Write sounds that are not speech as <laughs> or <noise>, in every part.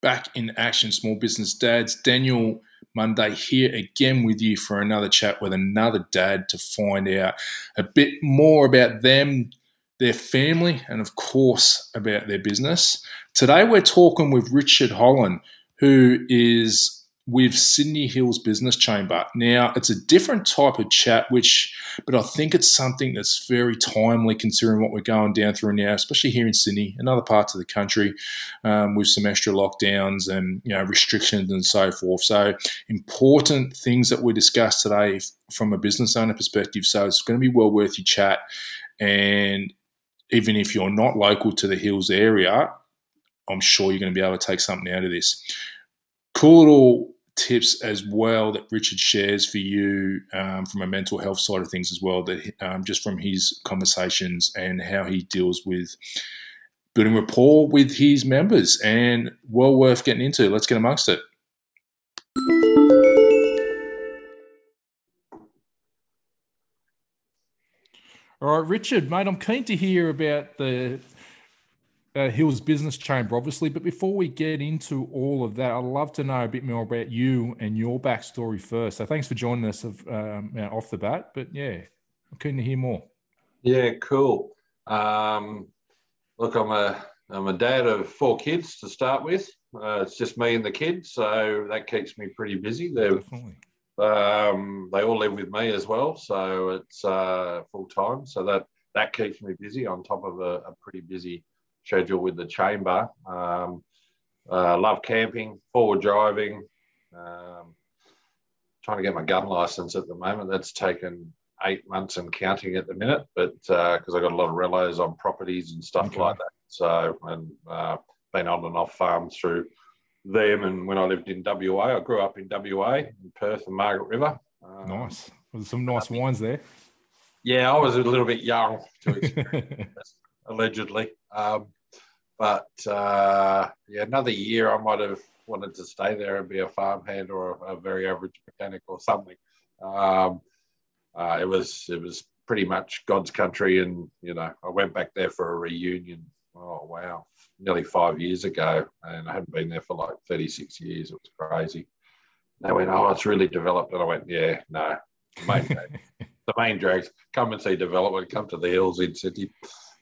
back in action, small business dads. Daniel Monday here again with you for another chat with another dad to find out a bit more about them, their family, and of course about their business. Today we're talking with Richard Holland, who is with Sydney Hills Business Chamber. Now, it's a different type of chat, which, but I think it's something that's very timely considering what we're going down through now, especially here in Sydney and other parts of the country um, with some extra lockdowns and you know restrictions and so forth. So, important things that we discussed today from a business owner perspective. So, it's going to be well worth your chat. And even if you're not local to the Hills area, I'm sure you're going to be able to take something out of this cool little tips as well that Richard shares for you um, from a mental health side of things as well, that um, just from his conversations and how he deals with building rapport with his members and well worth getting into. Let's get amongst it. All right, Richard, mate, I'm keen to hear about the uh, Hills Business Chamber, obviously. But before we get into all of that, I'd love to know a bit more about you and your backstory first. So thanks for joining us of, um, off the bat. But yeah, I'm keen to hear more. Yeah, cool. Um, look, I'm a I'm a dad of four kids to start with. Uh, it's just me and the kids, so that keeps me pretty busy. They're, Definitely. Um, they all live with me as well, so it's uh, full time. So that that keeps me busy on top of a, a pretty busy schedule with the chamber. Um, uh, love camping, four-wheel driving. Um, trying to get my gun license at the moment. That's taken eight months and counting at the minute, but because uh, I got a lot of relos on properties and stuff okay. like that. So and uh, been on and off farms through them. And when I lived in WA, I grew up in WA in Perth and Margaret River. Um, nice. There's some nice wines there. Yeah, I was a little bit young to <laughs> experience allegedly. Um, but uh, yeah, another year I might have wanted to stay there and be a farmhand or a, a very average mechanic or something. Um, uh, it was it was pretty much God's country, and you know I went back there for a reunion. Oh wow, nearly five years ago, and I hadn't been there for like 36 years. It was crazy. They went, oh, it's really developed, and I went, yeah, no. The main, <laughs> the main drags come and see development. Come to the hills in Sydney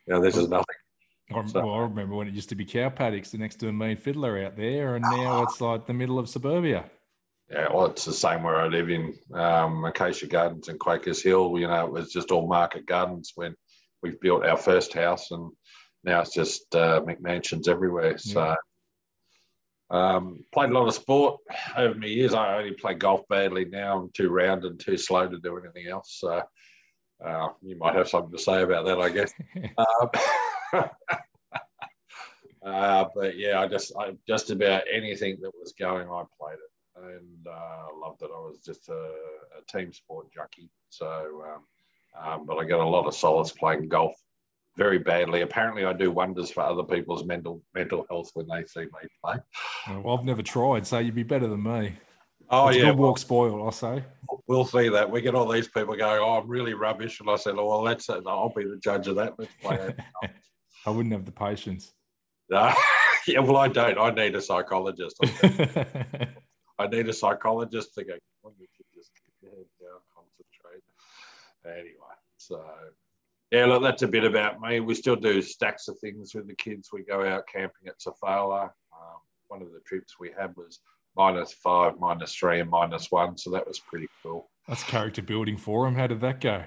you know, this is nothing. I, so, well, I remember when it used to be cow paddocks next to a mean fiddler out there, and now it's like the middle of suburbia. Yeah, well, it's the same where I live in um, Acacia Gardens and Quakers Hill. You know, it was just all market gardens when we built our first house, and now it's just uh, McMansions everywhere. Yeah. So, um, played a lot of sport over my years. I only play golf badly now. I'm too round and too slow to do anything else. So, uh, you might have something to say about that, I guess. <laughs> <laughs> <laughs> uh, but yeah, I just I, just about anything that was going, I played it and uh, loved it. I was just a, a team sport junkie. So, um, um, but I got a lot of solace playing golf very badly. Apparently, I do wonders for other people's mental mental health when they see me play. Well, I've never tried, so you'd be better than me. Oh it's yeah, good walk spoiled. I'll say. We'll see that. We get all these people going, "Oh, I'm really rubbish," and I said, "Oh, well, that's it. I'll be the judge of that. Let's play <laughs> it." I wouldn't have the patience. Uh, <laughs> yeah, well, I don't. I need a psychologist. I <laughs> need a psychologist to go. You just keep your head down, concentrate. Anyway, so yeah, look, that's a bit about me. We still do stacks of things with the kids. We go out camping at Sofala. Um, one of the trips we had was minus five, minus three, and minus one. So that was pretty cool. That's character building for him. How did that go?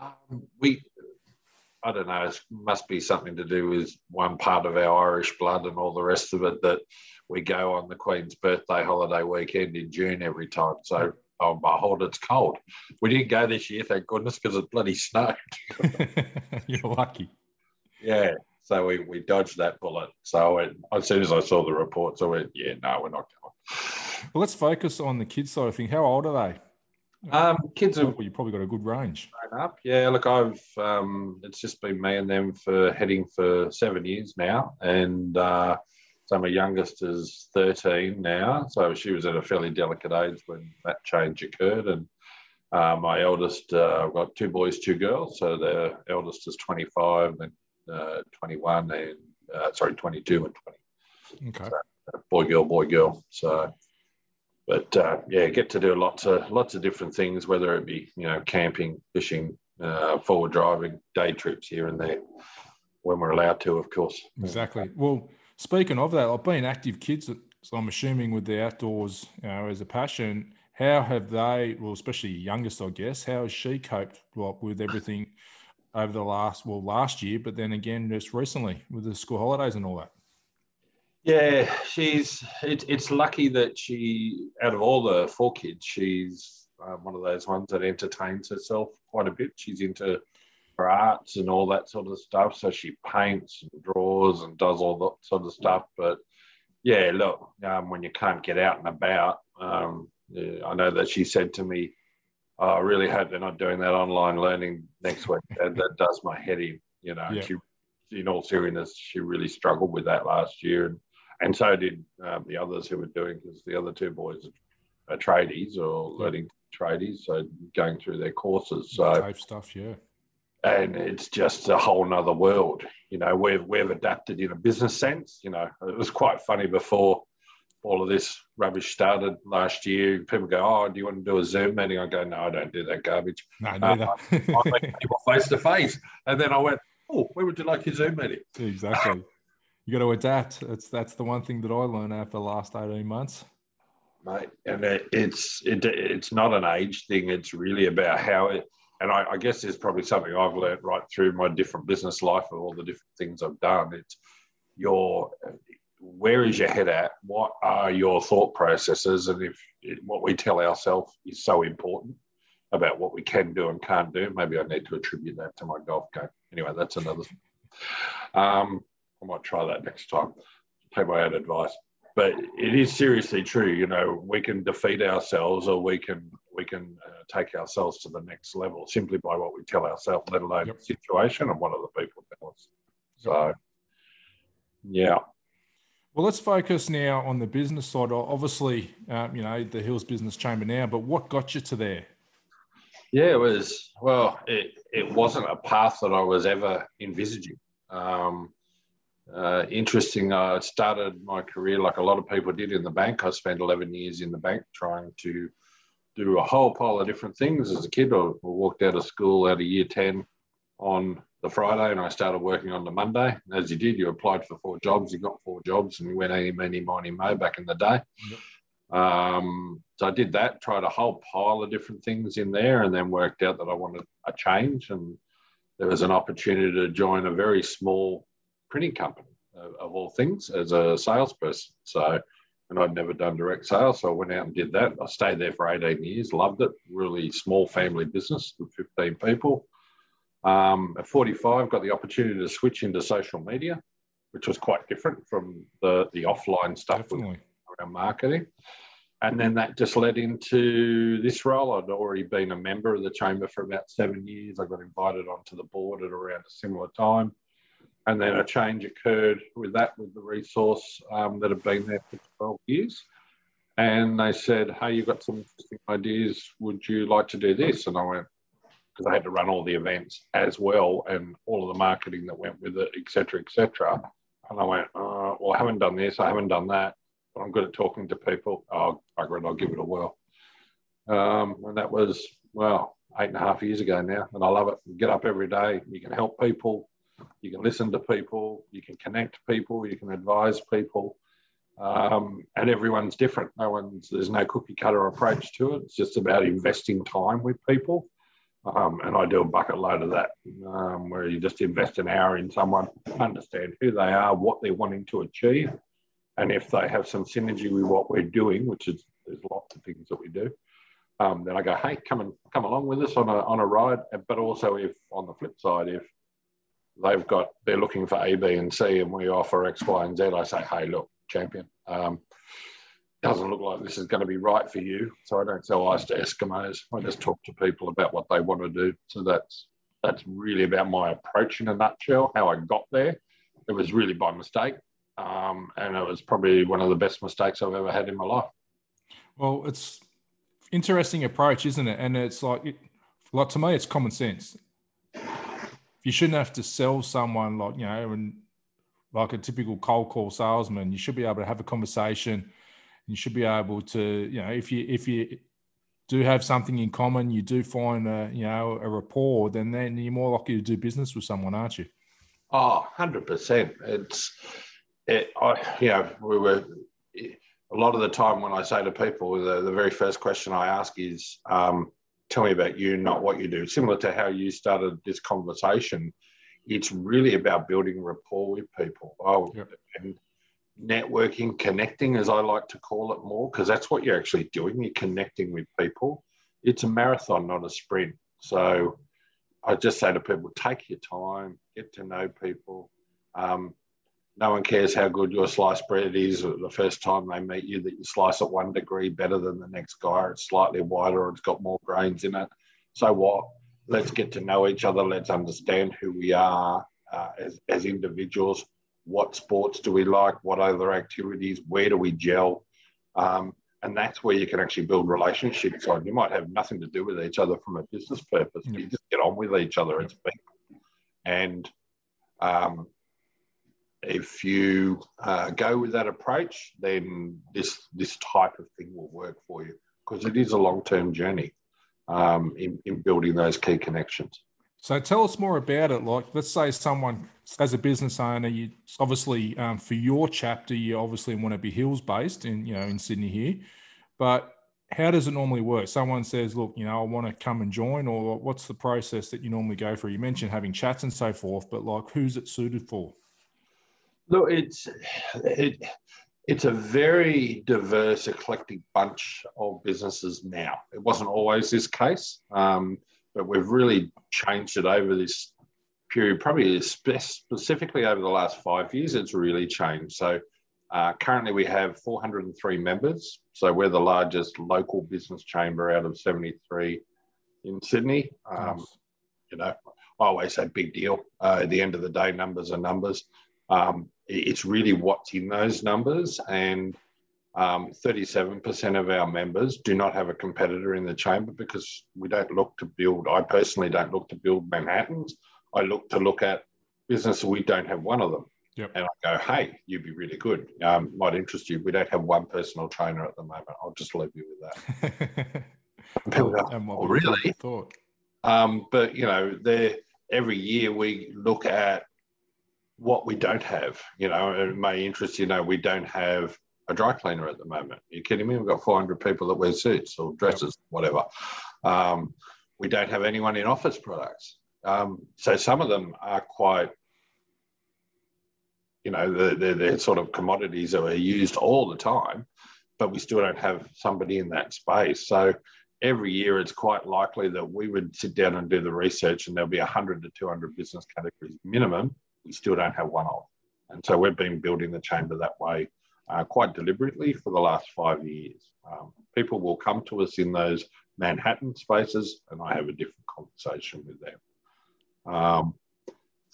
Um, we, I don't know. It must be something to do with one part of our Irish blood and all the rest of it that we go on the Queen's birthday holiday weekend in June every time. So oh my hold, it's cold. We didn't go this year, thank goodness, because it bloody snowed. <laughs> <laughs> You're lucky. Yeah. So we, we dodged that bullet. So went, as soon as I saw the reports, I went, yeah, no, we're not going. Well, let's focus on the kids side of things. How old are they? Um, kids are. Well, you probably got a good range. Up, yeah. Look, I've um, it's just been me and them for heading for seven years now, and uh, so my youngest is thirteen now. So she was at a fairly delicate age when that change occurred, and uh, my eldest, uh, I've got two boys, two girls. So the eldest is twenty-five, and uh, twenty-one, and uh, sorry, twenty-two and twenty. Okay. So, boy girl boy girl. So, but uh, yeah, get to do lots of lots of different things, whether it be you know camping, fishing, uh, four-wheel driving, day trips here and there, when we're allowed to, of course. Exactly. Well, speaking of that, I've been active kids, so I'm assuming with the outdoors, you know, as a passion. How have they, well, especially youngest, I guess, how has she coped with everything over the last, well, last year, but then again just recently with the school holidays and all that? Yeah, she's. It, it's lucky that she, out of all the four kids, she's um, one of those ones that entertains herself quite a bit. She's into her arts and all that sort of stuff. So she paints and draws and does all that sort of stuff. But yeah, look, um, when you can't get out and about, um, yeah, I know that she said to me, oh, I really hope they're not doing that online learning next week. that, that does my head in, you know. Yeah. She, in all seriousness, she really struggled with that last year. And, and so did um, the others who were doing, because the other two boys are, are tradies or learning tradies, so going through their courses. So type stuff, yeah. And it's just a whole nother world. You know, we've we've adapted in a business sense. You know, it was quite funny before all of this rubbish started last year. People go, "Oh, do you want to do a Zoom meeting?" I go, "No, I don't do that garbage. No, neither. Uh, I make people face to face." And then I went, "Oh, where would you like your Zoom meeting?" Exactly. You got to adapt. That's that's the one thing that I learned after the last eighteen months mate. And it, it's it, it's not an age thing. It's really about how it. And I, I guess there's probably something I've learned right through my different business life of all the different things I've done. It's your where is your head at? What are your thought processes? And if what we tell ourselves is so important about what we can do and can't do, maybe I need to attribute that to my golf game. Anyway, that's another. Um, I might try that next time. Take my own advice but it is seriously true. You know, we can defeat ourselves, or we can we can uh, take ourselves to the next level simply by what we tell ourselves, let alone yep. the situation and what other people tell us. So, yeah. Well, let's focus now on the business side. Obviously, um, you know the Hills Business Chamber now, but what got you to there? Yeah, it was well. It it wasn't a path that I was ever envisaging. Um, uh, interesting. I started my career like a lot of people did in the bank. I spent 11 years in the bank trying to do a whole pile of different things as a kid. I walked out of school out of year 10 on the Friday and I started working on the Monday. As you did, you applied for four jobs, you got four jobs, and you went any, many, miny, mo back in the day. Yep. Um, so I did that, tried a whole pile of different things in there, and then worked out that I wanted a change. And there was an opportunity to join a very small printing company of, of all things as a salesperson. So, and I'd never done direct sales, so I went out and did that. I stayed there for 18 years, loved it. Really small family business with 15 people. Um, at 45, got the opportunity to switch into social media, which was quite different from the, the offline stuff around marketing. And then that just led into this role. I'd already been a member of the chamber for about seven years. I got invited onto the board at around a similar time and then a change occurred with that with the resource um, that had been there for 12 years. And they said hey you've got some interesting ideas. Would you like to do this? And i went because i had to run all the events as well and all of the marketing that went with it etc etc and i went uh, well i haven't done this. I haven't done that but i'm good at talking to people. Oh bugger i'll give it a whirl. Um, and that was well eight and a half years ago now and i love it. You get up every day you can help people you can listen to people, you can connect people, you can advise people, um, and everyone's different. No one's there's no cookie cutter approach to it. It's just about investing time with people, um, and I do a bucket load of that, um, where you just invest an hour in someone, understand who they are, what they're wanting to achieve, and if they have some synergy with what we're doing, which is there's lots of things that we do. Um, then I go, hey, come and come along with us on a on a ride. But also, if on the flip side, if they've got they're looking for A, B, and C, and we offer X, Y, and Z. I say, hey, look, champion, um, doesn't look like this is going to be right for you. So I don't sell ice to Eskimos. I just talk to people about what they want to do. So that's that's really about my approach in a nutshell. How I got there, it was really by mistake, um, and it was probably one of the best mistakes I've ever had in my life. Well, it's interesting approach, isn't it? And it's like, it, like to me, it's common sense you shouldn't have to sell someone like you know and like a typical cold call salesman. You should be able to have a conversation. You should be able to, you know, if you if you do have something in common, you do find a you know a rapport, then then you're more likely to do business with someone, aren't you? Oh, 100%. It's, it, I, you know, we were, a lot of the time when I say to people, the, the very first question I ask is, um, tell me about you, not what you do. Similar to how you started this conversation, it's really about building rapport with people. Oh, yep. and networking, connecting, as I like to call it more, because that's what you're actually doing. You're connecting with people. It's a marathon, not a sprint. So I just say to people, take your time, get to know people. Um, no one cares how good your sliced bread is the first time they meet you that you slice it one degree better than the next guy. It's slightly wider or it's got more grains in it. So what? Let's get to know each other. Let's understand who we are uh, as, as individuals. What sports do we like? What other activities? Where do we gel? Um, and that's where you can actually build relationships on. You might have nothing to do with each other from a business purpose. Yeah. You just get on with each other as people. And um, if you uh, go with that approach, then this this type of thing will work for you because it is a long term journey um, in, in building those key connections. So tell us more about it. Like, let's say someone as a business owner, you obviously um, for your chapter, you obviously want to be hills based in you know in Sydney here, but how does it normally work? Someone says, "Look, you know, I want to come and join," or what's the process that you normally go through? You mentioned having chats and so forth, but like, who's it suited for? Look, it's it, it's a very diverse, eclectic bunch of businesses now. It wasn't always this case. Um, but we've really changed it over this period, probably specifically over the last five years, it's really changed. So uh, currently we have 403 members. So we're the largest local business chamber out of 73 in Sydney. Um, nice. You know, I always say big deal. Uh, at the end of the day, numbers are numbers. Um, it's really what's in those numbers. And um, 37% of our members do not have a competitor in the chamber because we don't look to build, I personally don't look to build Manhattans. I look to look at businesses, we don't have one of them. Yep. And I go, hey, you'd be really good. Um, might interest you. We don't have one personal trainer at the moment. I'll just leave you with that. <laughs> oh, really? Thought. Um, but you know, every year we look at what we don't have. You know, it may interest you know we don't have a dry cleaner at the moment. Are you kidding me? We've got 400 people that wear suits or dresses, whatever. Um, we don't have anyone in office products. Um, so some of them are quite, you know, they're, they're, sort of commodities that are used all the time, but we still don't have somebody in that space. So every year it's quite likely that we would sit down and do the research and there'll be 100 to 200 business categories minimum. We still don't have one of. And so we've been building the chamber that way uh, quite deliberately for the last five years. Um, people will come to us in those Manhattan spaces, and I have a different conversation with them. Um,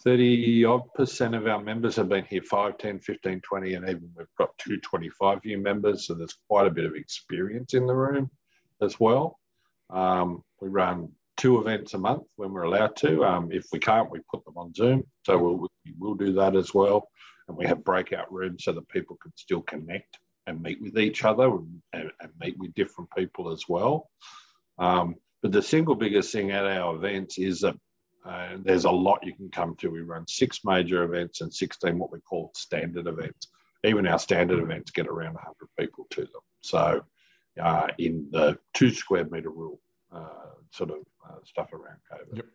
30 odd percent of our members have been here 5, 10, 15, 20, and even we've got two 25 year members. So there's quite a bit of experience in the room as well. Um, we run two events a month when we're allowed to. Um, if we can't, we put them on Zoom. So we'll, we will do that as well and we have breakout rooms so that people can still connect and meet with each other and, and meet with different people as well. Um, but the single biggest thing at our events is that uh, there's a lot you can come to. We run six major events and 16 what we call standard events. Even our standard events get around 100 people to them. So, uh, in the two square meter rule, uh, sort of uh, stuff around COVID. Yep.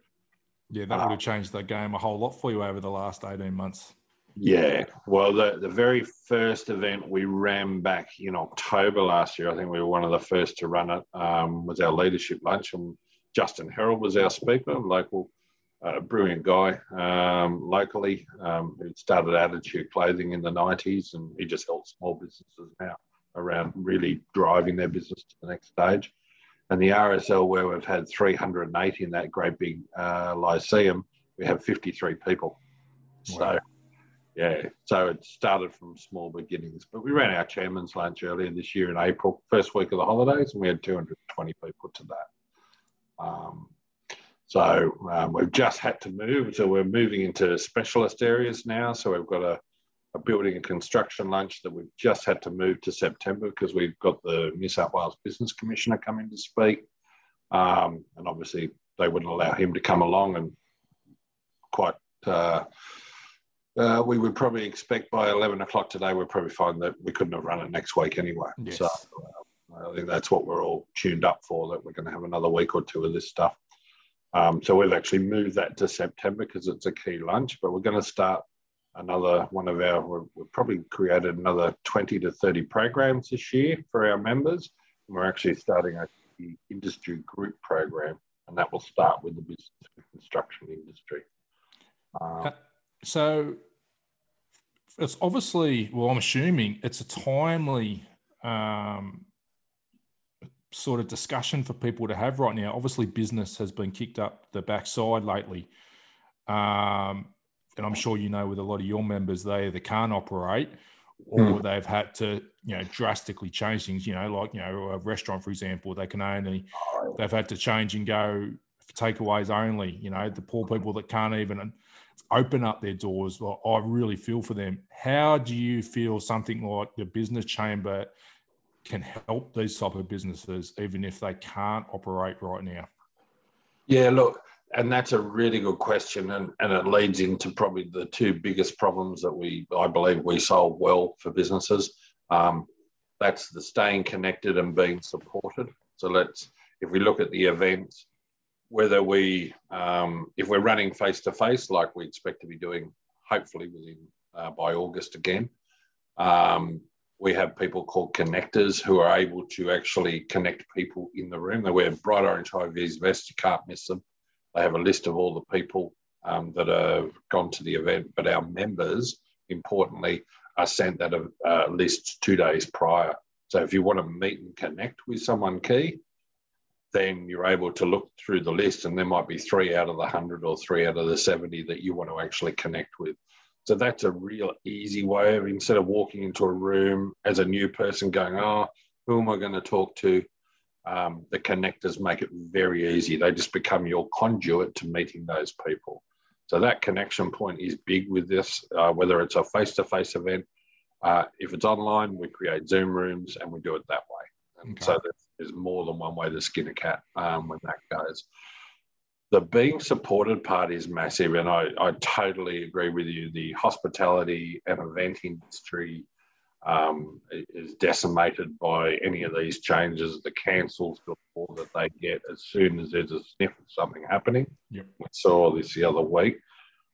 Yeah, that would have changed the game a whole lot for you over the last 18 months. Yeah, well, the, the very first event we ran back in October last year, I think we were one of the first to run it, um, was our leadership lunch. And Justin Herald was our speaker, local, uh, brilliant guy um, locally um, who started Attitude Clothing in the 90s. And he just helps small businesses now around really driving their business to the next stage. And the RSL, where we've had 380 in that great big uh, lyceum, we have 53 people. Wow. So yeah, so it started from small beginnings. But we ran our chairman's lunch earlier this year in April, first week of the holidays, and we had 220 people to that. Um, so um, we've just had to move. So we're moving into specialist areas now. So we've got a, a building and construction lunch that we've just had to move to September because we've got the New South Wales Business Commissioner coming to speak. Um, and obviously, they wouldn't allow him to come along and quite. Uh, uh, we would probably expect by 11 o'clock today, we'll probably find that we couldn't have run it next week anyway. Yes. So uh, I think that's what we're all tuned up for, that we're going to have another week or two of this stuff. Um, so we've actually moved that to September because it's a key lunch, but we're going to start another one of our, we've probably created another 20 to 30 programs this year for our members. And we're actually starting a industry group program, and that will start with the business construction industry. Uh, so it's obviously, well, I'm assuming it's a timely um, sort of discussion for people to have right now. Obviously, business has been kicked up the backside lately. Um, and I'm sure you know with a lot of your members, they either can't operate or mm. they've had to, you know, drastically change things. You know, like you know, a restaurant, for example, they can only they've had to change and go for takeaways only. You know, the poor people that can't even open up their doors. Well, I really feel for them. How do you feel something like the business chamber can help these type of businesses, even if they can't operate right now? Yeah, look, and that's a really good question, and, and it leads into probably the two biggest problems that we, I believe, we solve well for businesses. Um, that's the staying connected and being supported. So let's, if we look at the events, whether we, um, if we're running face to face, like we expect to be doing, hopefully within uh, by August again, um, we have people called connectors who are able to actually connect people in the room. They wear bright orange high vis vests, you can't miss them. They have a list of all the people um, that have gone to the event, but our members, importantly, are sent that uh, list two days prior. So if you want to meet and connect with someone key, then you're able to look through the list and there might be three out of the 100 or three out of the 70 that you want to actually connect with. So that's a real easy way of instead of walking into a room as a new person going, oh, who am I going to talk to? Um, the connectors make it very easy. They just become your conduit to meeting those people. So that connection point is big with this, uh, whether it's a face-to-face event. Uh, if it's online, we create Zoom rooms and we do it that way. And okay. so there's more than one way to skin a cat um, when that goes. The being supported part is massive, and I, I totally agree with you. The hospitality and event industry um, is decimated by any of these changes, the cancels before that they get as soon as there's a sniff of something happening. Yep. We saw this the other week.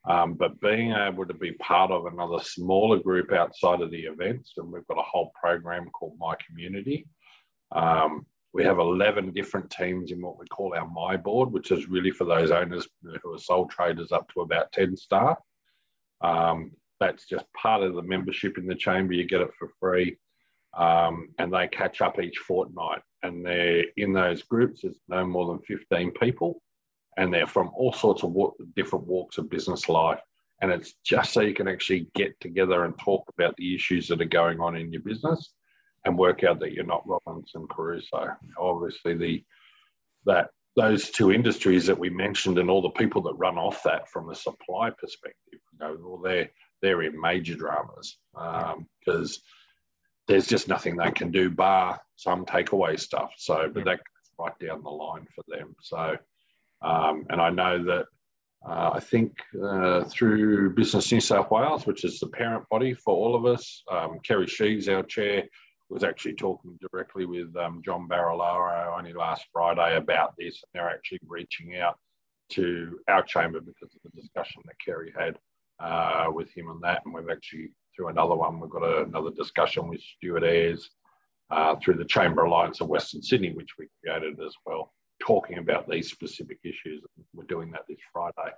Um, but being able to be part of another smaller group outside of the events, and we've got a whole program called My Community, um, we have 11 different teams in what we call our My Board, which is really for those owners who are sole traders up to about 10 staff. Um, that's just part of the membership in the chamber. You get it for free. Um, and they catch up each fortnight. And they're in those groups, there's no more than 15 people. And they're from all sorts of different walks of business life. And it's just so you can actually get together and talk about the issues that are going on in your business and work out that you're not Robinson Crusoe. Obviously, the that those two industries that we mentioned and all the people that run off that from a supply perspective, you know, well, they're they're in major dramas because um, there's just nothing they can do bar some takeaway stuff. So, but that goes right down the line for them. So, um, and I know that uh, I think uh, through Business New South Wales, which is the parent body for all of us, um, Kerry Sheaves, our chair, was actually talking directly with um, John Barilaro only last Friday about this, and they're actually reaching out to our chamber because of the discussion that Kerry had uh, with him on that. And we've actually, through another one, we've got a, another discussion with Stuart Ayres uh, through the Chamber Alliance of Western Sydney, which we created as well, talking about these specific issues. We're doing that this Friday.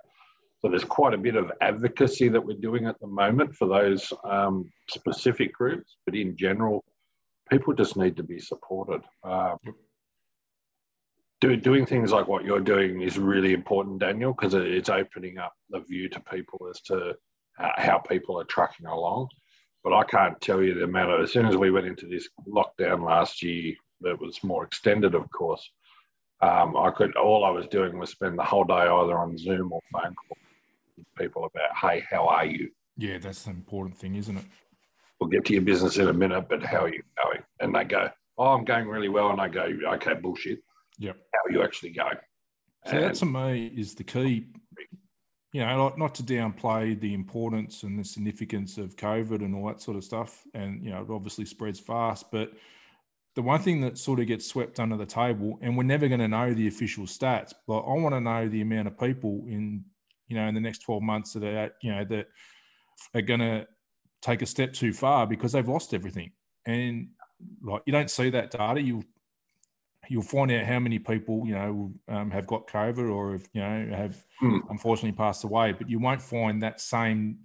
So there's quite a bit of advocacy that we're doing at the moment for those um, specific groups, but in general, people just need to be supported. Um, do, doing things like what you're doing is really important, Daniel, because it's opening up the view to people as to how people are trucking along. But I can't tell you the amount of, as soon as we went into this lockdown last year, that was more extended, of course. Um, I could, all I was doing was spend the whole day either on Zoom or phone call with people about, hey, how are you? Yeah, that's the important thing, isn't it? We'll get to your business in a minute, but how are you going? And they go, Oh, I'm going really well. And I go, Okay, bullshit. Yep. How you actually go. So that to me is the key. You know, not to downplay the importance and the significance of COVID and all that sort of stuff. And, you know, it obviously spreads fast. But the one thing that sort of gets swept under the table, and we're never going to know the official stats, but I want to know the amount of people in, you know, in the next 12 months that are, you know, that are going to take a step too far because they've lost everything. And like you don't see that data. You you'll find out how many people you know um, have got COVID or have you know have mm. unfortunately passed away, but you won't find that same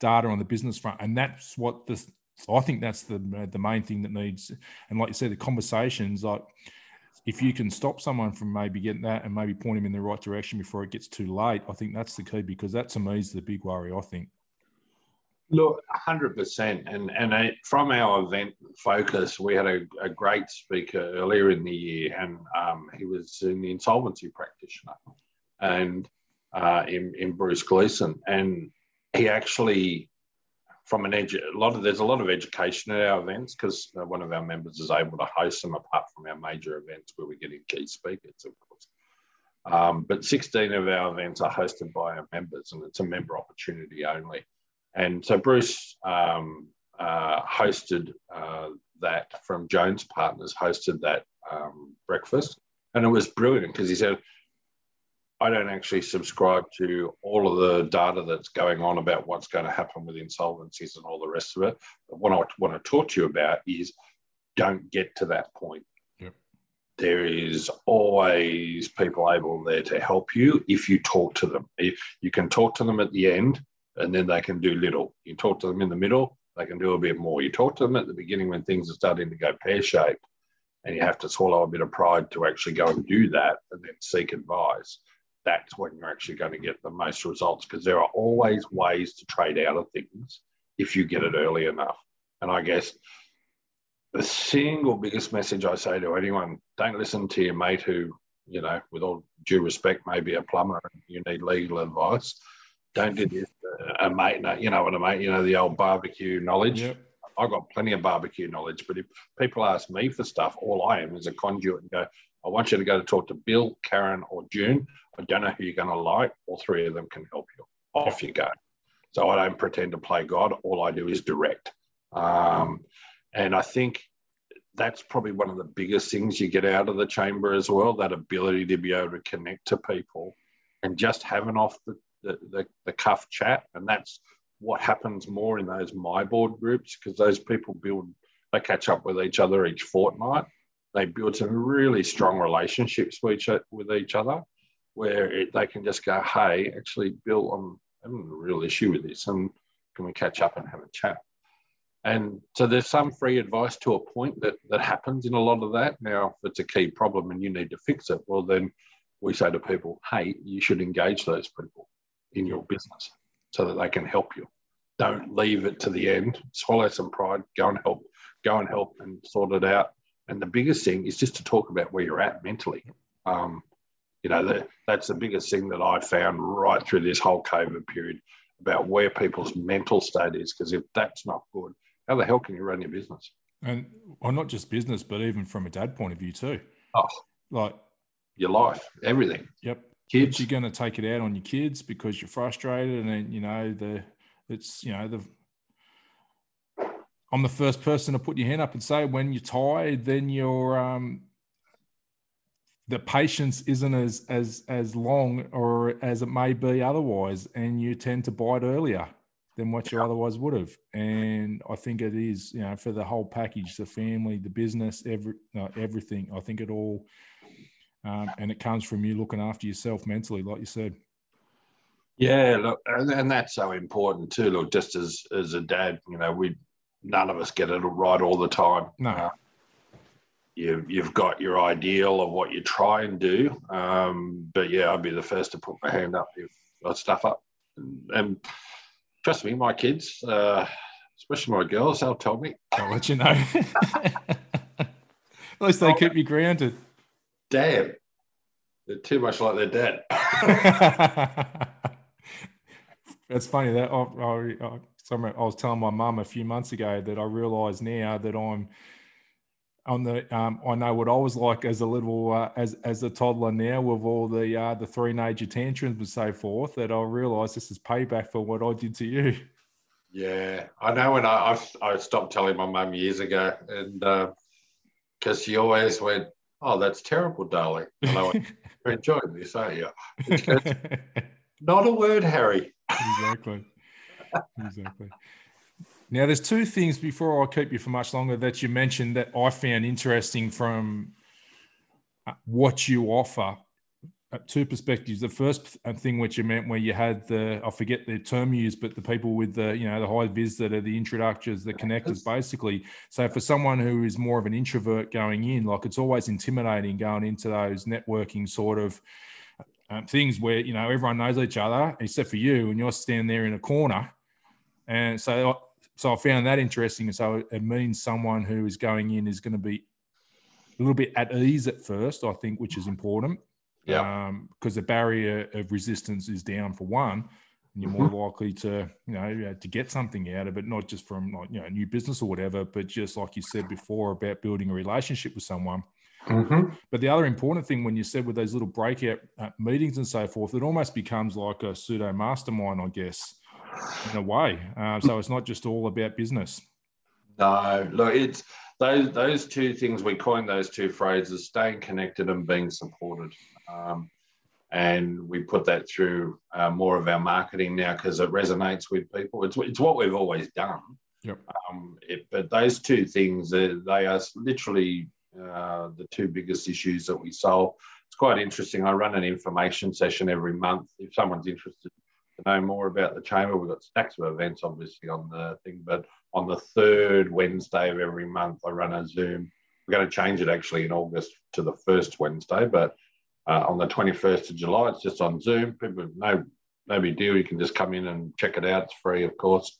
data on the business front, and that's what the I think that's the the main thing that needs. And like you said, the conversations like if you can stop someone from maybe getting that and maybe point him in the right direction before it gets too late, I think that's the key because that to me is the big worry. I think. Look, hundred percent, and and from our event focus, we had a, a, great speaker earlier in the year, and um, he was in the insolvency practitioner, and uh, in in Bruce Gleason, and he actually from an edge, a lot of there's a lot of education at our events because one of our members is able to host them apart from our major events where we're getting key speakers, of course. Um, but 16 of our events are hosted by our members, and it's a member opportunity only. And so Bruce um, uh, hosted uh, that from Jones Partners, hosted that um, breakfast. And it was brilliant because he said, I don't actually subscribe to all of the data that's going on about what's going to happen with insolvencies and all the rest of it. But what I want to talk to you about is don't get to that point. Yep. There is always people able there to help you if you talk to them. You can talk to them at the end and then they can do little. You talk to them in the middle, they can do a bit more. You talk to them at the beginning when things are starting to go pear shaped, and you have to swallow a bit of pride to actually go and do that and then seek advice. That's when you're actually going to get the most results because there are always ways to trade out of things if you get it early enough. And I guess the single biggest message I say to anyone don't listen to your mate who, you know, with all due respect, may be a plumber and you need legal advice don't do this. A mate, you know what I mean? You know, the old barbecue knowledge. Yep. I've got plenty of barbecue knowledge, but if people ask me for stuff, all I am is a conduit and go, I want you to go to talk to Bill, Karen, or June. I don't know who you're going to like. All three of them can help you. Off you go. So I don't pretend to play God. All I do is direct. Um, and I think that's probably one of the biggest things you get out of the chamber as well that ability to be able to connect to people and just have an off the the, the, cuff chat. And that's what happens more in those my board groups because those people build, they catch up with each other each fortnight. They build some really strong relationships with each, with each other where it, they can just go, hey, actually, Bill, I'm having a real issue with this. And can we catch up and have a chat? And so there's some free advice to a point that, that happens in a lot of that. Now, if it's a key problem and you need to fix it, well, then we say to people, hey, you should engage those people in your business so that they can help you. Don't leave it to the end. Swallow some pride. Go and help. Go and help and sort it out. And the biggest thing is just to talk about where you're at mentally. Um, you know, that's the biggest thing that I found right through this whole COVID period about where people's mental state is. Because if that's not good, how the hell can you run your business? And well, not just business, but even from a dad point of view too. Oh, like your life, everything. Yep kids. But you're going to take it out on your kids because you're frustrated, and then you know the it's you know the. I'm the first person to put your hand up and say when you're tired, then you're um, the patience isn't as as as long or as it may be otherwise, and you tend to bite earlier than what you otherwise would have. And I think it is, you know, for the whole package, the family, the business, every everything. I think it all um, and it comes from you looking after yourself mentally, like you said. Yeah, look, and, and that's so important too. Look, just as as a dad, you know, we none of us get it right all the time. No. Uh, you, you've got your ideal of what you try and do. Um, but yeah, I'd be the first to put my hand up if I stuff up. And, and trust me, my kids, uh, especially my girls, they'll tell me. I'll let you know. <laughs> At least they keep you grounded damn, they're too much like their dad. <laughs> <laughs> That's funny that I, I, I, I was telling my mum a few months ago that I realise now that I'm on the um, I know what I was like as a little uh, as as a toddler now with all the uh, the three major tantrums and so forth that I realise this is payback for what I did to you. Yeah, I know when I I, I stopped telling my mum years ago, and because uh, she always went, "Oh, that's terrible, darling," and I went, "You're <laughs> enjoying this, aren't you?" <laughs> Not a word, Harry. exactly. Exactly. Now, there's two things before I keep you for much longer that you mentioned that I found interesting from uh, what you offer. Uh, two perspectives. The first thing which you meant where you had the I forget the term used, but the people with the you know the high vis that are the introductors, the connectors, basically. So for someone who is more of an introvert going in, like it's always intimidating going into those networking sort of um, things where you know everyone knows each other except for you, and you're standing there in a corner. And so so I found that interesting. So it means someone who is going in is going to be a little bit at ease at first, I think, which is important. Yeah. Um, because the barrier of resistance is down for one, and you're more mm-hmm. likely to, you know, to get something out of it, not just from like, you know, new business or whatever, but just like you said before about building a relationship with someone. Mm-hmm. But the other important thing when you said with those little breakout uh, meetings and so forth, it almost becomes like a pseudo mastermind, I guess in a way. Uh, so it's not just all about business. No, look, it's those those two things we coined those two phrases: staying connected and being supported. Um, and we put that through uh, more of our marketing now because it resonates with people. It's it's what we've always done. Yep. Um, it, but those two things, they, they are literally uh, the two biggest issues that we solve. It's quite interesting. I run an information session every month. If someone's interested to know more about the chamber, we've got stacks of events obviously on the thing, but on the third Wednesday of every month, I run a Zoom. We're going to change it actually in August to the first Wednesday, but uh, on the 21st of July, it's just on Zoom. People, no, no big deal. You can just come in and check it out. It's free, of course.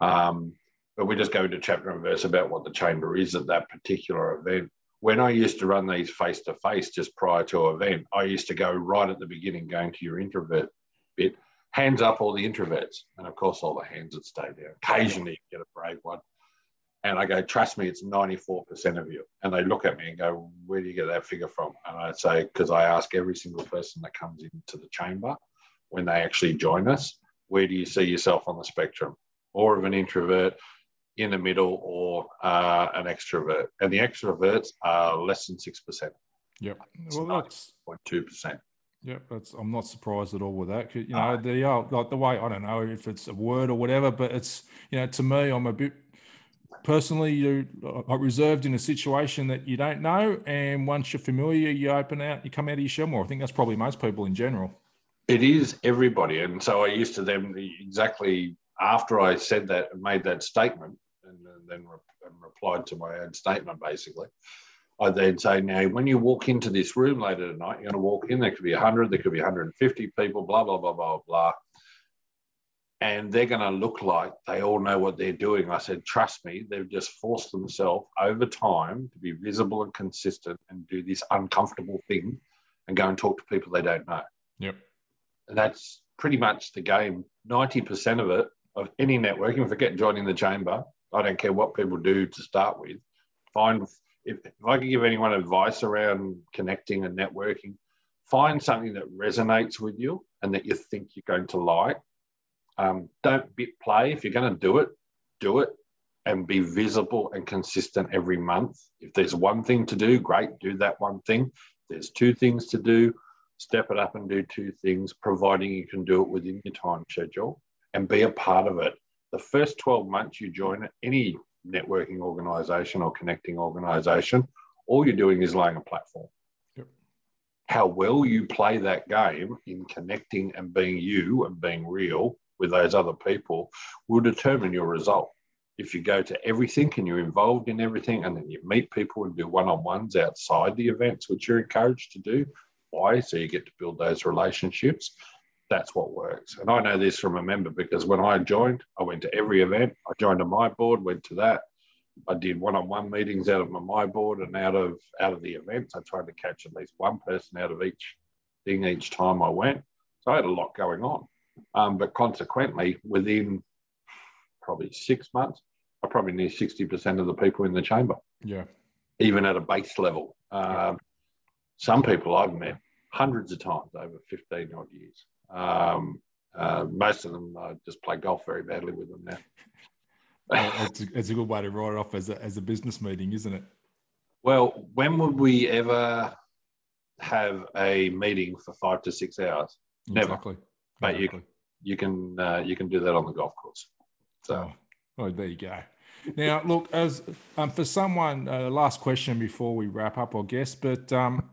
Um, but we just go into chapter and verse about what the chamber is at that particular event. When I used to run these face to face just prior to event, I used to go right at the beginning, going to your introvert bit hands up all the introverts. And of course, all the hands would stay there. Occasionally, you get a brave one. And I go, trust me, it's 94% of you. And they look at me and go, where do you get that figure from? And I say, because I ask every single person that comes into the chamber when they actually join us, where do you see yourself on the spectrum? More of an introvert, in the middle, or uh, an extrovert? And the extroverts are less than 6%. Yep. Well, that's 0.2%. Yeah, that's, I'm not surprised at all with that. You know, the uh, like the way I don't know if it's a word or whatever, but it's you know to me, I'm a bit personally you uh, are reserved in a situation that you don't know, and once you're familiar, you open out, you come out of your shell more. I think that's probably most people in general. It is everybody, and so I used to them exactly after I said that and made that statement, and uh, then re- and replied to my own statement basically. I then say, now, when you walk into this room later tonight, you're going to walk in, there could be 100, there could be 150 people, blah, blah, blah, blah, blah. And they're going to look like they all know what they're doing. I said, trust me, they've just forced themselves over time to be visible and consistent and do this uncomfortable thing and go and talk to people they don't know. Yep. And that's pretty much the game. 90% of it, of any networking, forget joining the chamber, I don't care what people do to start with, find if, if I could give anyone advice around connecting and networking, find something that resonates with you and that you think you're going to like. Um, don't bit play. If you're going to do it, do it and be visible and consistent every month. If there's one thing to do, great, do that one thing. If there's two things to do, step it up and do two things, providing you can do it within your time schedule and be a part of it. The first 12 months you join any networking organization or connecting organization, all you're doing is laying a platform. Yep. How well you play that game in connecting and being you and being real with those other people will determine your result. If you go to everything and you're involved in everything, and then you meet people and do one on ones outside the events, which you're encouraged to do, why? So you get to build those relationships that's what works. And I know this from a member because when I joined, I went to every event. I joined a my board, went to that. I did one-on-one meetings out of my my board and out of out of the events. I tried to catch at least one person out of each thing each time I went. So I had a lot going on. Um, but consequently, within probably six months, I probably knew 60% of the people in the chamber. Yeah. Even at a base level. Um, some people I've met hundreds of times over 15 odd years. Um, uh, most of them I just play golf very badly with them now. <laughs> it's, a, it's, a, good way to write it off as a, as a business meeting, isn't it? Well, when would we ever have a meeting for five to six hours? Never. Exactly. But exactly. you you can uh, you can do that on the golf course. So, oh, oh there you go. Now, look, as um, for someone, uh, last question before we wrap up, I guess, but um,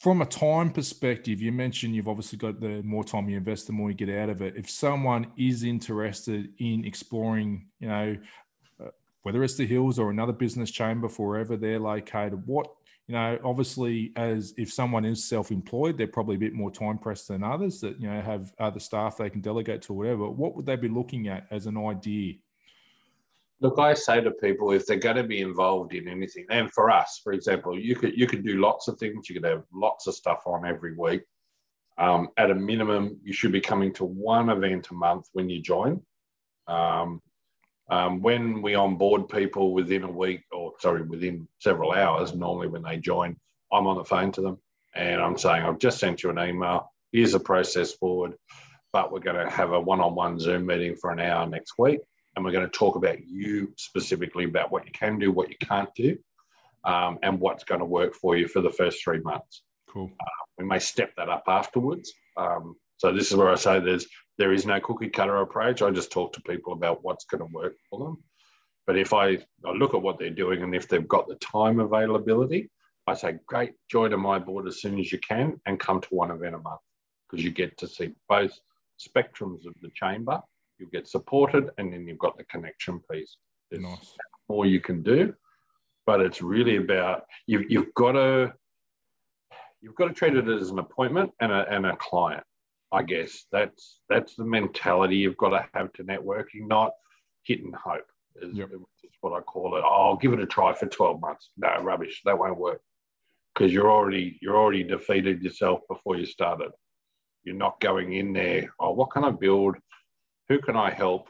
from a time perspective, you mentioned you've obviously got the more time you invest, the more you get out of it. If someone is interested in exploring, you know, uh, whether it's the hills or another business chamber wherever they're located, what you know, obviously, as if someone is self-employed, they're probably a bit more time pressed than others that you know have other staff they can delegate to, whatever. What would they be looking at as an idea? Look, I say to people if they're going to be involved in anything, and for us, for example, you could you could do lots of things. You could have lots of stuff on every week. Um, at a minimum, you should be coming to one event a month when you join. Um, um, when we onboard people within a week, or sorry, within several hours, normally when they join, I'm on the phone to them and I'm saying, I've just sent you an email. Here's the process forward, but we're going to have a one on one Zoom meeting for an hour next week and we're going to talk about you specifically about what you can do, what you can't do, um, and what's going to work for you for the first three months. Cool. Uh, we may step that up afterwards. Um, so this is where I say there's there is no cookie cutter approach. I just talk to people about what's going to work for them. But if I, I look at what they're doing and if they've got the time availability, I say, great, join to my board as soon as you can and come to one event a month because you get to see both spectrums of the chamber you get supported, and then you've got the connection piece. There's nice. more you can do, but it's really about you, you've got to you've got to treat it as an appointment and a, and a client. I guess that's that's the mentality you've got to have to networking, not hit and hope. Is, yep. is what I call it. Oh, I'll give it a try for twelve months. No rubbish. That won't work because you're already you're already defeated yourself before you started. You're not going in there. Oh, what can I build? Who can I help?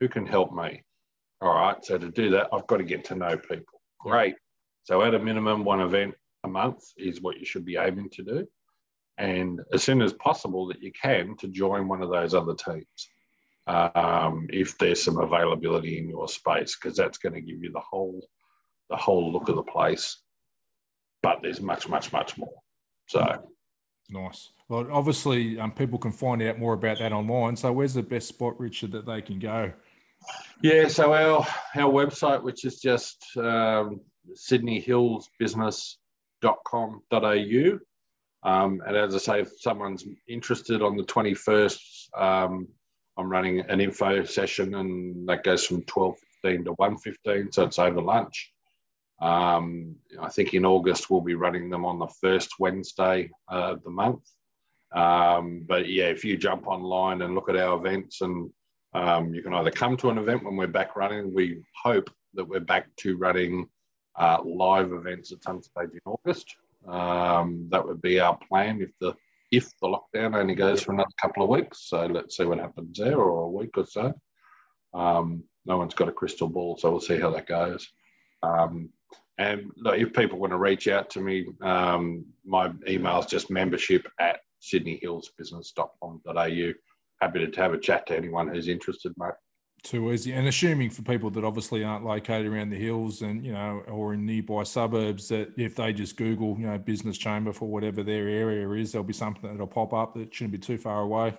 Who can help me? All right. So to do that, I've got to get to know people. Great. So at a minimum, one event a month is what you should be aiming to do. And as soon as possible that you can to join one of those other teams. Um, if there's some availability in your space, because that's going to give you the whole the whole look of the place. But there's much, much, much more. So Nice. Well, obviously, um, people can find out more about that online. So, where's the best spot, Richard, that they can go? Yeah, so our our website, which is just um, sydneyhillsbusiness.com.au. Um, and as I say, if someone's interested on the 21st, um, I'm running an info session and that goes from 12.15 to 1.15, so it's over lunch. Um, I think in August we'll be running them on the first Wednesday of the month. Um, but yeah, if you jump online and look at our events, and um, you can either come to an event when we're back running. We hope that we're back to running uh, live events at some stage in August. Um, that would be our plan if the if the lockdown only goes for another couple of weeks. So let's see what happens there, or a week or so. Um, no one's got a crystal ball, so we'll see how that goes. Um, and look, if people want to reach out to me, um, my email is just membership at sydneyhillsbusiness.com.au. Happy to have a chat to anyone who's interested, mate. Too easy. And assuming for people that obviously aren't located around the hills and, you know, or in nearby suburbs, that if they just Google, you know, business chamber for whatever their area is, there'll be something that'll pop up that shouldn't be too far away.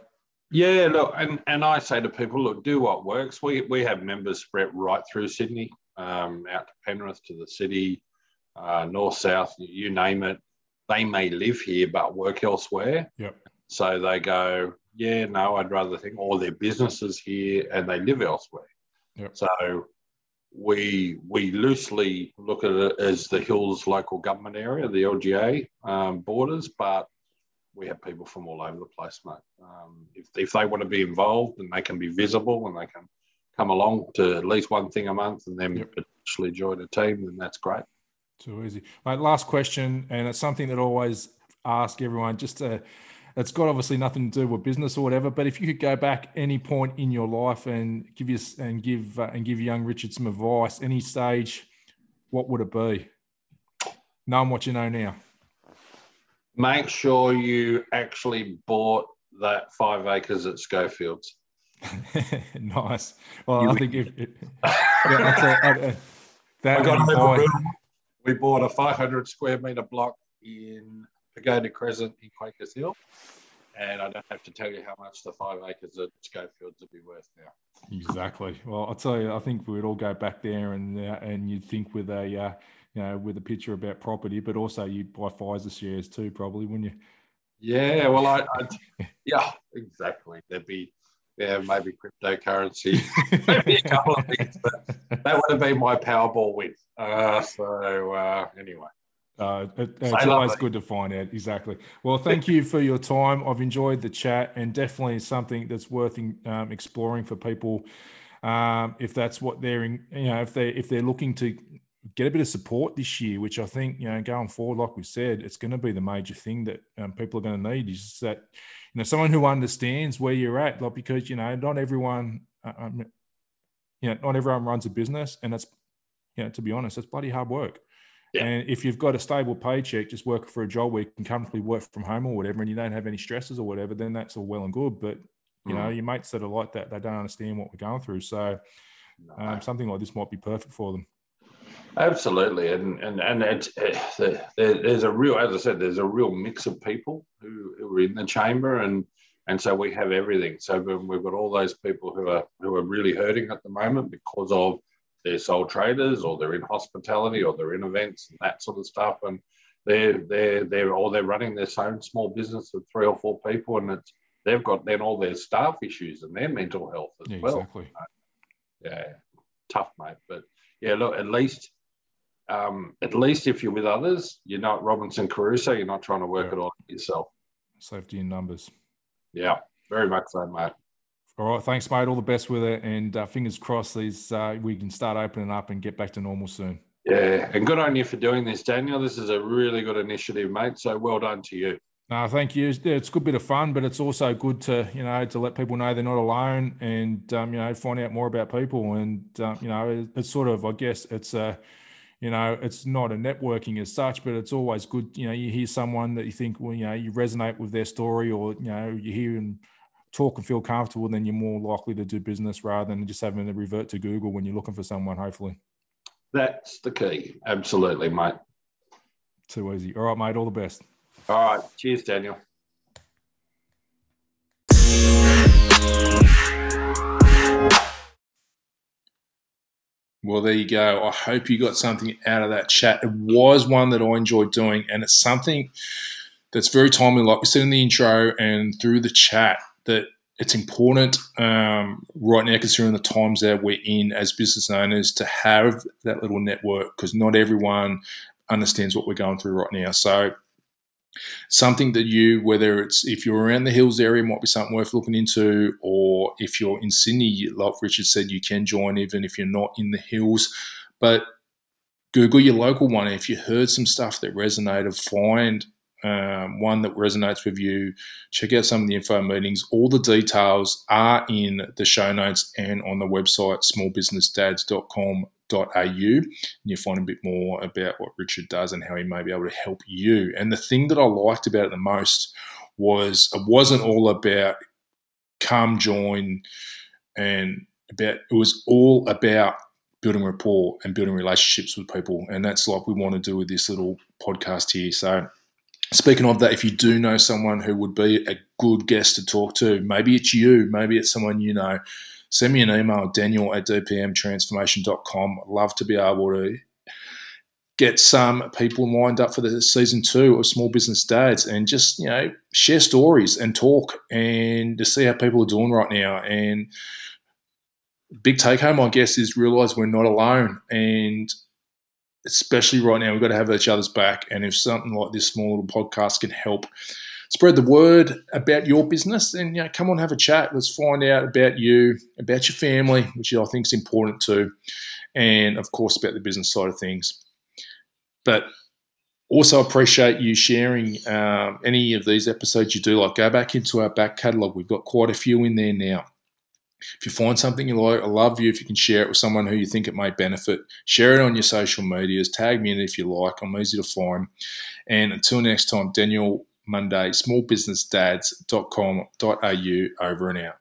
Yeah, look, and, and I say to people, look, do what works. We, we have members spread right through Sydney um, out to Penrith, to the city, uh, north, south, you name it. They may live here but work elsewhere. Yep. So they go, yeah, no, I'd rather think, all their businesses here and they live elsewhere. Yep. So we we loosely look at it as the Hills local government area, the LGA um, borders, but we have people from all over the place, mate. Um, if, if they want to be involved and they can be visible and they can come along to at least one thing a month and then yep. potentially join a team, then that's great. Too easy. My last question, and it's something that I always ask everyone just to it's got obviously nothing to do with business or whatever. But if you could go back any point in your life and give you and give uh, and give young Richard some advice, any stage, what would it be? Knowing what you know now. Make sure you actually bought that five acres at Schofields. <laughs> nice. Well, you I think if, if yeah, that's a, a, that <laughs> I got we bought a 500 square meter block in Pagoda Crescent in Quakers Hill. And I don't have to tell you how much the five acres at Schofields would be worth now. Exactly. Well, I'll tell you, I think we'd all go back there and uh, and you'd think with a uh, you know with a picture about property, but also you'd buy Pfizer shares too, probably, wouldn't you? Yeah. Well, I, I yeah, exactly. There'd be yeah, maybe cryptocurrency, <laughs> maybe a couple of things, but that would have been my Powerball win. Uh, so uh, anyway. Uh, it, it's always good to find out exactly. Well, thank you for your time. I've enjoyed the chat, and definitely something that's worth um, exploring for people. Um, if that's what they're in, you know, if they if they're looking to get a bit of support this year, which I think you know going forward, like we said, it's going to be the major thing that um, people are going to need is that you know someone who understands where you're at, like because you know not everyone, uh, um, you know, not everyone runs a business, and that's you know to be honest, that's bloody hard work. Yeah. And if you've got a stable paycheck, just working for a job where you can comfortably work from home or whatever, and you don't have any stresses or whatever, then that's all well and good. But you mm. know, your mates that are like that, they don't understand what we're going through. So um, something like this might be perfect for them. Absolutely, and and and it's, uh, there's a real, as I said, there's a real mix of people who, who are in the chamber, and and so we have everything. So we've got all those people who are who are really hurting at the moment because of they're sole traders or they're in hospitality or they're in events and that sort of stuff, and they're they're they're or they're running their own small business of three or four people, and it's they've got then all their staff issues and their mental health as yeah, well. Exactly. Yeah, tough, mate. But yeah, look, at least um, at least if you're with others, you're not Robinson Crusoe. You're not trying to work yeah. it all yourself. Safety in numbers. Yeah, very much so, mate. All right, thanks, mate. All the best with it, and uh, fingers crossed these uh, we can start opening up and get back to normal soon. Yeah, and good on you for doing this, Daniel. This is a really good initiative, mate. So well done to you. No, thank you. It's a good bit of fun, but it's also good to you know to let people know they're not alone, and um, you know find out more about people, and um, you know it's sort of I guess it's a you know it's not a networking as such, but it's always good. You know you hear someone that you think well you know you resonate with their story, or you know you hear and talk and feel comfortable, then you're more likely to do business rather than just having to revert to Google when you're looking for someone, hopefully. That's the key. Absolutely, mate. Too easy. All right, mate. All the best. All right. Cheers, Daniel. Well, there you go. I hope you got something out of that chat. It was one that I enjoyed doing, and it's something that's very timely, like we said in the intro and through the chat that it's important um, right now, considering the times that we're in as business owners, to have that little network because not everyone understands what we're going through right now. So, something that you, whether it's if you're around the hills area, might be something worth looking into, or if you're in Sydney, like Richard said, you can join even if you're not in the hills. But Google your local one. If you heard some stuff that resonated, find um, one that resonates with you, check out some of the info meetings. All the details are in the show notes and on the website smallbusinessdads.com.au. And you'll find a bit more about what Richard does and how he may be able to help you. And the thing that I liked about it the most was it wasn't all about come join and about it was all about building rapport and building relationships with people. And that's like we want to do with this little podcast here. So Speaking of that, if you do know someone who would be a good guest to talk to, maybe it's you, maybe it's someone you know, send me an email, daniel at dpmtransformation.com. Love to be able to get some people lined up for the season two of Small Business Dads and just, you know, share stories and talk and to see how people are doing right now. And big take home, I guess, is realize we're not alone. And especially right now, we've got to have each other's back. And if something like this small little podcast can help spread the word about your business, then you know, come on, have a chat. Let's find out about you, about your family, which I think is important too, and of course about the business side of things. But Also, appreciate you sharing um, any of these episodes you do. Like, go back into our back catalogue. We've got quite a few in there now. If you find something you like, I love you if you can share it with someone who you think it may benefit. Share it on your social medias. Tag me in if you like. I'm easy to find. And until next time, Daniel Monday, smallbusinessdads.com.au over and out.